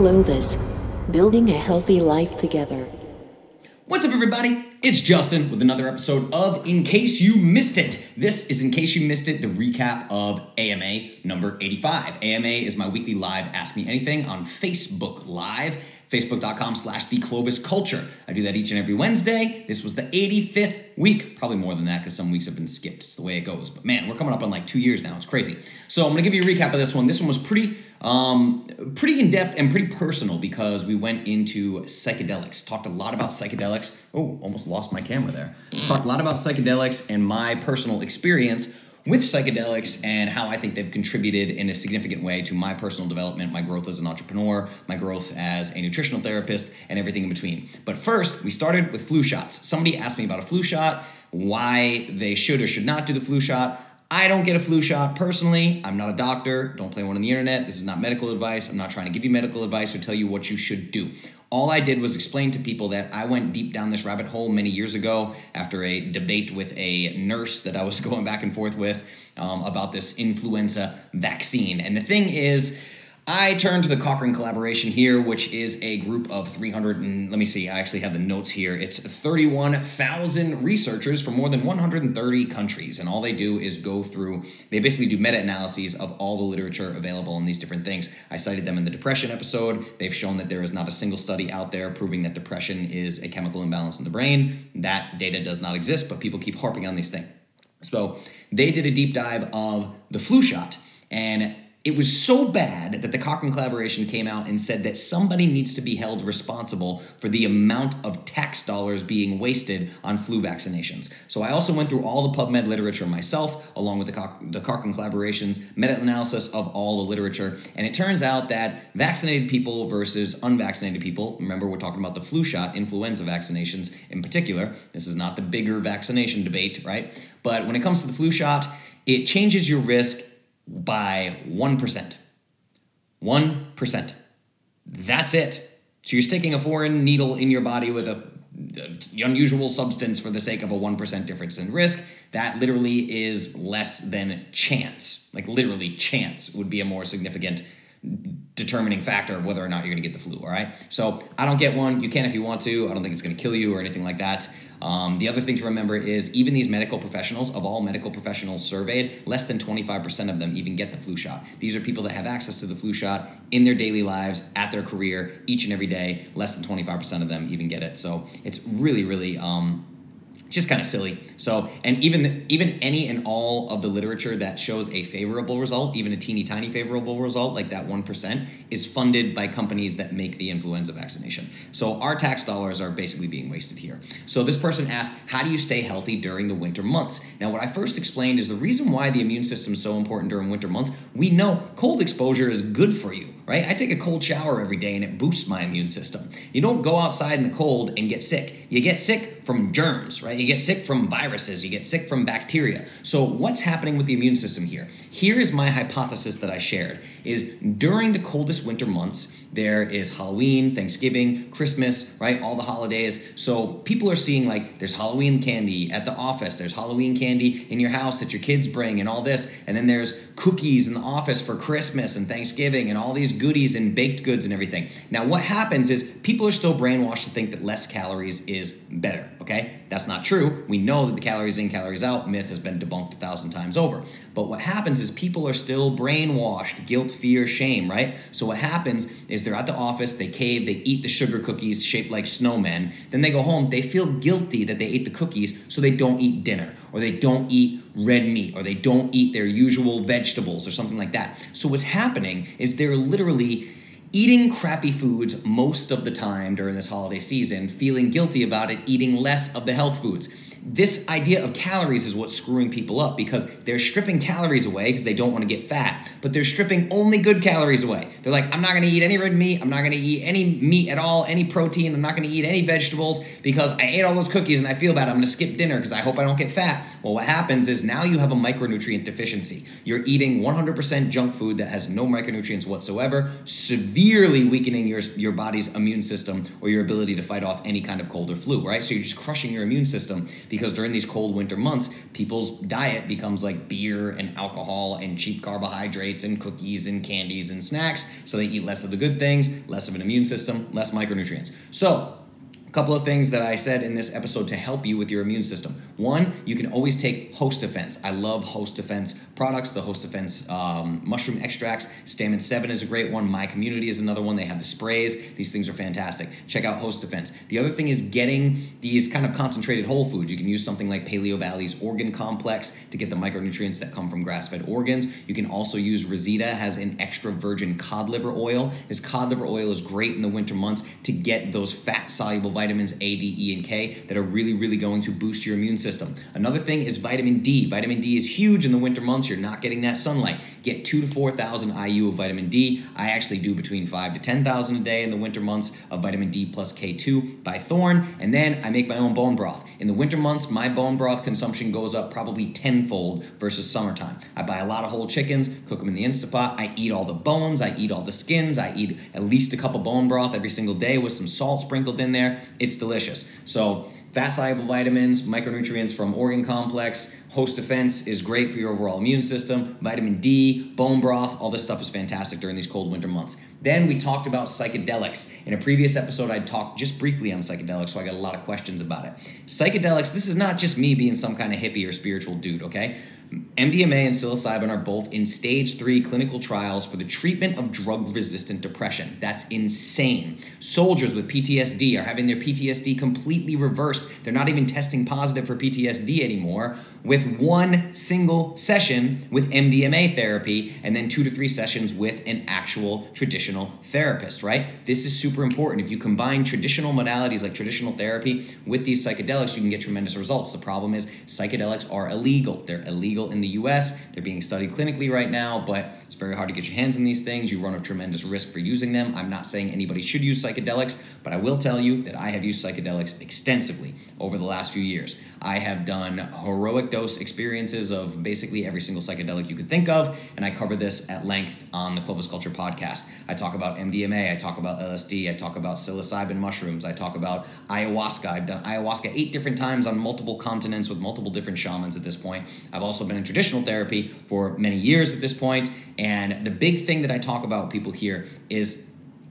Clovis, building a healthy life together. What's up, everybody? It's Justin with another episode of In Case You Missed It. This is In Case You Missed It, the recap of AMA number 85. AMA is my weekly live Ask Me Anything on Facebook Live facebook.com slash the Clovis Culture. I do that each and every Wednesday. This was the 85th week, probably more than that because some weeks have been skipped. It's the way it goes. But man, we're coming up on like two years now. It's crazy. So I'm gonna give you a recap of this one. This one was pretty, um, pretty in depth and pretty personal because we went into psychedelics. Talked a lot about psychedelics. Oh, almost lost my camera there. Talked a lot about psychedelics and my personal experience with psychedelics and how I think they've contributed in a significant way to my personal development, my growth as an entrepreneur, my growth as a nutritional therapist, and everything in between. But first, we started with flu shots. Somebody asked me about a flu shot, why they should or should not do the flu shot. I don't get a flu shot personally. I'm not a doctor. Don't play one on the internet. This is not medical advice. I'm not trying to give you medical advice or tell you what you should do. All I did was explain to people that I went deep down this rabbit hole many years ago after a debate with a nurse that I was going back and forth with um, about this influenza vaccine. And the thing is, I turn to the Cochrane collaboration here, which is a group of 300 and let me see, I actually have the notes here. It's 31,000 researchers from more than 130 countries, and all they do is go through, they basically do meta analyses of all the literature available on these different things. I cited them in the depression episode. They've shown that there is not a single study out there proving that depression is a chemical imbalance in the brain. That data does not exist, but people keep harping on these things. So they did a deep dive of the flu shot, and it was so bad that the Cochrane collaboration came out and said that somebody needs to be held responsible for the amount of tax dollars being wasted on flu vaccinations. So I also went through all the PubMed literature myself, along with the, Co- the Cochrane collaboration's meta analysis of all the literature. And it turns out that vaccinated people versus unvaccinated people, remember, we're talking about the flu shot, influenza vaccinations in particular. This is not the bigger vaccination debate, right? But when it comes to the flu shot, it changes your risk by 1%. 1%. That's it. So you're sticking a foreign needle in your body with a unusual substance for the sake of a 1% difference in risk. That literally is less than chance. Like literally chance would be a more significant determining factor of whether or not you're going to get the flu, all right? So I don't get one. You can if you want to. I don't think it's going to kill you or anything like that. Um, the other thing to remember is even these medical professionals, of all medical professionals surveyed, less than 25% of them even get the flu shot. These are people that have access to the flu shot in their daily lives, at their career, each and every day. Less than 25% of them even get it. So it's really, really um, just kind of silly. So, and even even any and all of the literature that shows a favorable result, even a teeny tiny favorable result like that 1% is funded by companies that make the influenza vaccination. So, our tax dollars are basically being wasted here. So, this person asked, "How do you stay healthy during the winter months?" Now, what I first explained is the reason why the immune system is so important during winter months. We know cold exposure is good for you right? I take a cold shower every day and it boosts my immune system. You don't go outside in the cold and get sick. You get from germs, right? You get sick from viruses, you get sick from bacteria. So what's happening with the immune system here? Here is my hypothesis that I shared is during the coldest winter months, there is Halloween, Thanksgiving, Christmas, right? All the holidays. So people are seeing like there's Halloween candy at the office, there's Halloween candy in your house that your kids bring, and all this. And then there's cookies in the office for Christmas and Thanksgiving, and all these goodies and baked goods and everything. Now, what happens is people are still brainwashed to think that less calories is better, okay? That's not true. We know that the calories in, calories out myth has been debunked a thousand times over. But what happens is people are still brainwashed guilt, fear, shame, right? So what happens is they're at the office, they cave, they eat the sugar cookies shaped like snowmen. Then they go home, they feel guilty that they ate the cookies, so they don't eat dinner, or they don't eat red meat, or they don't eat their usual vegetables, or something like that. So what's happening is they're literally eating crappy foods most of the time during this holiday season, feeling guilty about it, eating less of the health foods this idea of calories is what's screwing people up because they're stripping calories away because they don't want to get fat, but they're stripping only good calories away. They're like, I'm not going to eat any red meat. I'm not going to eat any meat at all, any protein. I'm not going to eat any vegetables because I ate all those cookies and I feel bad. I'm going to skip dinner because I hope I don't get fat. Well, what happens is now you have a micronutrient deficiency. You're eating 100% junk food that has no micronutrients whatsoever, severely weakening your, your body's immune system or your ability to fight off any kind of cold or flu, right? So you're just crushing your immune system because during these cold winter months, people's diet becomes like beer and alcohol and cheap carbohydrates and cookies and candies and snacks. So they eat less of the good things, less of an immune system, less micronutrients. So a couple of things that I said in this episode to help you with your immune system. One, you can always take Host Defense. I love Host Defense products, the Host Defense um, mushroom extracts. Stamets 7 is a great one. My Community is another one. They have the sprays. These things are fantastic. Check out Host Defense. The other thing is getting these kind of concentrated whole foods. You can use something like Paleo Valley's Organ Complex to get the micronutrients that come from grass fed organs. You can also use Rosita, has an extra virgin cod liver oil. This cod liver oil is great in the winter months to get those fat soluble vitamins A, D, E, and K that are really, really going to boost your immune system. Another thing is vitamin D. Vitamin D is huge in the winter months. You're not getting that sunlight. Get two to 4,000 IU of vitamin D. I actually do between five to 10,000 a day in the winter months of vitamin D plus K2 by Thorne. And then I make my own bone broth. In the winter months, my bone broth consumption goes up probably tenfold versus summertime. I buy a lot of whole chickens, cook them in the Instapot. I eat all the bones, I eat all the skins, I eat at least a cup of bone broth every single day with some salt sprinkled in there. It's delicious. So, fat soluble vitamins, micronutrients from organ complex, host defense is great for your overall immune system, vitamin D, bone broth, all this stuff is fantastic during these cold winter months. Then we talked about psychedelics. In a previous episode, I talked just briefly on psychedelics, so I got a lot of questions about it. Psychedelics, this is not just me being some kind of hippie or spiritual dude, okay? MDMA and psilocybin are both in stage three clinical trials for the treatment of drug resistant depression. That's insane. Soldiers with PTSD are having their PTSD completely reversed. They're not even testing positive for PTSD anymore with one single session with MDMA therapy and then two to three sessions with an actual traditional therapist, right? This is super important. If you combine traditional modalities like traditional therapy with these psychedelics, you can get tremendous results. The problem is psychedelics are illegal. They're illegal in the US. They're being studied clinically right now, but it's very hard to get your hands on these things. You run a tremendous risk for using them. I'm not saying anybody should use psychedelics, but I will tell you that I have used psychedelics extensively over the last few years. I have done heroic dose experiences of basically every single psychedelic you could think of, and I cover this at length on the Clovis Culture podcast. I talk about MDMA, I talk about LSD, I talk about psilocybin mushrooms, I talk about ayahuasca. I've done ayahuasca eight different times on multiple continents with multiple different shamans at this point. I've also been in traditional therapy for many years at this point, and the big thing that I talk about people here is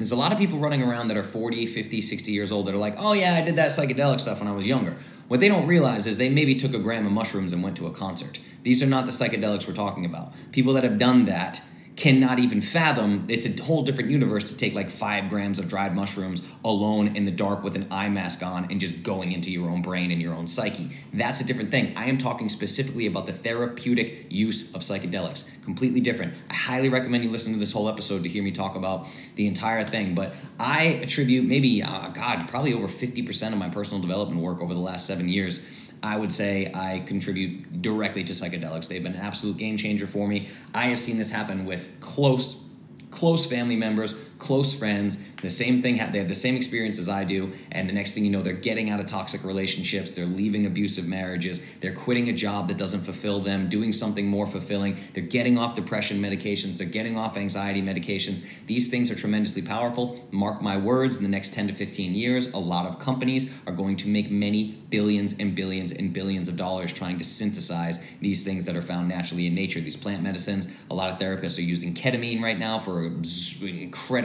there's a lot of people running around that are 40, 50, 60 years old that are like, oh yeah, I did that psychedelic stuff when I was younger. What they don't realize is they maybe took a gram of mushrooms and went to a concert. These are not the psychedelics we're talking about. People that have done that cannot even fathom it's a whole different universe to take like five grams of dried mushrooms alone in the dark with an eye mask on and just going into your own brain and your own psyche. That's a different thing. I am talking specifically about the therapeutic use of psychedelics. Completely different. I highly recommend you listen to this whole episode to hear me talk about the entire thing but i attribute maybe uh, god probably over 50% of my personal development work over the last seven years I would say I contribute directly to psychedelics. They've been an absolute game changer for me. I have seen this happen with close, close family members, close friends. The same thing, they have the same experience as I do, and the next thing you know, they're getting out of toxic relationships, they're leaving abusive marriages, they're quitting a job that doesn't fulfill them, doing something more fulfilling, they're getting off depression medications, they're getting off anxiety medications. These things are tremendously powerful. Mark my words, in the next 10 to 15 years, a lot of companies are going to make many billions and billions and billions of dollars trying to synthesize these things that are found naturally in nature, these plant medicines. A lot of therapists are using ketamine right now for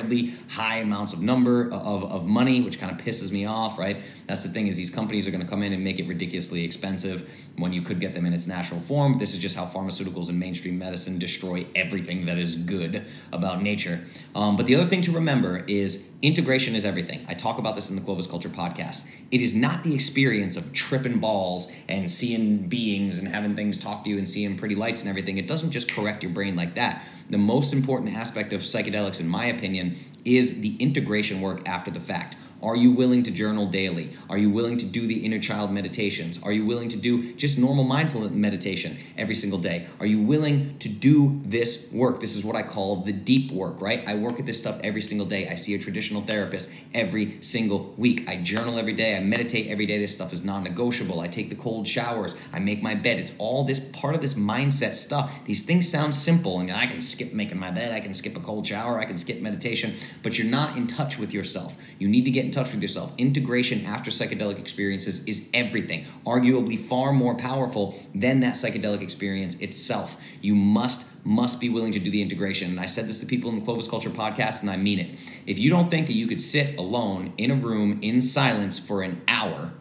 incredibly high amounts of number of, of money, which kind of pisses me off, right? That's the thing is these companies are going to come in and make it ridiculously expensive when you could get them in its natural form. This is just how pharmaceuticals and mainstream medicine destroy everything that is good about nature. Um, but the other thing to remember is integration is everything. I talk about this in the Clovis Culture podcast. It is not the experience of tripping balls and seeing beings and having things talk to you and seeing pretty lights and everything. It doesn't just correct your brain like that. The most important aspect of psychedelics, in my opinion, is the integration work after the fact. Are you willing to journal daily? Are you willing to do the inner child meditations? Are you willing to do just normal mindful meditation every single day? Are you willing to do this work? This is what I call the deep work, right? I work at this stuff every single day. I see a traditional therapist every single week. I journal every day. I meditate every day. This stuff is non negotiable. I take the cold showers. I make my bed. It's all this part of this mindset stuff. These things sound simple, and I can skip making my bed. I can skip a cold shower. I can skip meditation, but you're not in touch with yourself. You need to get in touch with yourself. Integration after psychedelic experiences is everything, arguably far more powerful than that psychedelic experience itself. You must must be willing to do the integration. And I said this to people in the Clovis Culture podcast, and I mean it. If you don't think that you could sit alone in a room in silence for an hour,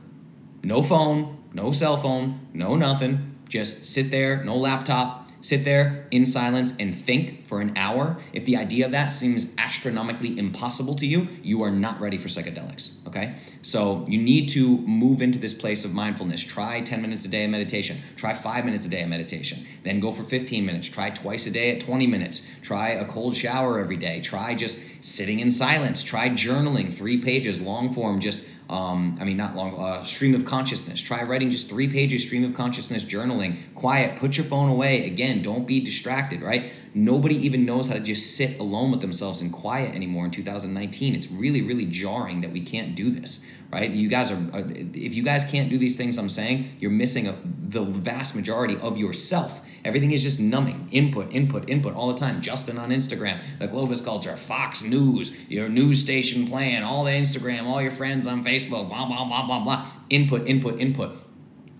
no phone, no cell phone, no nothing, just sit there, no laptop, sit there in silence and think for an hour, if the idea of that seems astronomically impossible to you, you are not ready for psychedelics. Okay? So you need to move into this place of mindfulness. Try 10 minutes a day of meditation. Try five minutes a day of meditation. Then go for 15 minutes. Try twice a day at 20 minutes. Try a cold shower every day. Try just sitting in silence. Try journaling, three pages, long form, just um, I mean, not long, uh, stream of consciousness. Try writing just three pages, stream of consciousness journaling. Quiet, put your phone away. Again, don't be distracted, right? Nobody even knows how to just sit alone with themselves in quiet anymore in 2019. It's really, really jarring that we can't do this, right? You guys are, uh, if you guys can't do these things I'm saying, you're missing a, the vast majority of yourself. Everything is just numbing. Input, input, input all the time. Justin on Instagram, the Clovis Culture, Fox News, your news station playing, all the Instagram, all your friends on Facebook, blah, blah, blah, blah, blah. Input, input, input.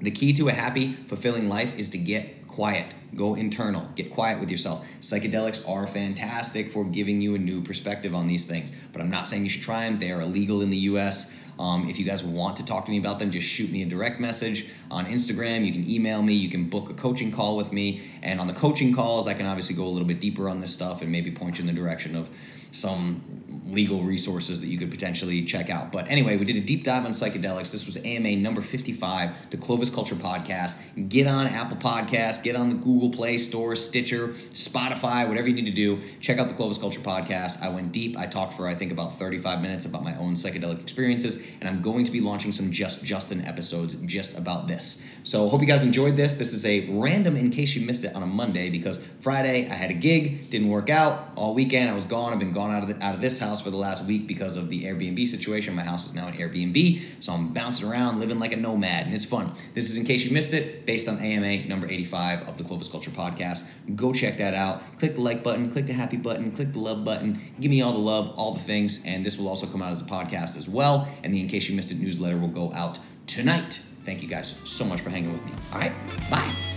The key to a happy, fulfilling life is to get quiet. Go internal. Get quiet with yourself. Psychedelics are fantastic for giving you a new perspective on these things, but I'm not saying you should try them. They are illegal in the US. Um, if you guys want to talk to me about them, just shoot me a direct message on Instagram. You can email me. You can book a coaching call with me. And on the coaching calls, I can obviously go a little bit deeper on this stuff and maybe point you in the direction of some legal resources that you could potentially check out. But anyway, we did a deep dive on psychedelics. This was AMA number 55, the Clovis Culture Podcast. Get on Apple Podcasts, get on the Google Play Store, Stitcher, Spotify, whatever you need to do. Check out the Clovis Culture Podcast. I went deep. I talked for, I think, about 35 minutes about my own psychedelic experiences, and I'm going to be launching some Just Justin episodes just about this. So hope you guys enjoyed this. This is a random in case you missed it on a Monday because Friday I had a gig, didn't work out. All weekend I was gone. I've been gone out of the, out of this house for the last week because of the Airbnb situation. My house is now an Airbnb, so I'm bouncing around, living like a nomad, and it's fun. This is in case you missed it, based on AMA number 85 of the Clovis Culture Podcast. Go check that out. Click the like button, click the happy button, click the love button. Give me all the love, all the things, and this will also come out as a podcast as well. And the In Case You Missed It newsletter will go out tonight. Thank you guys so much for hanging with me. All right, bye.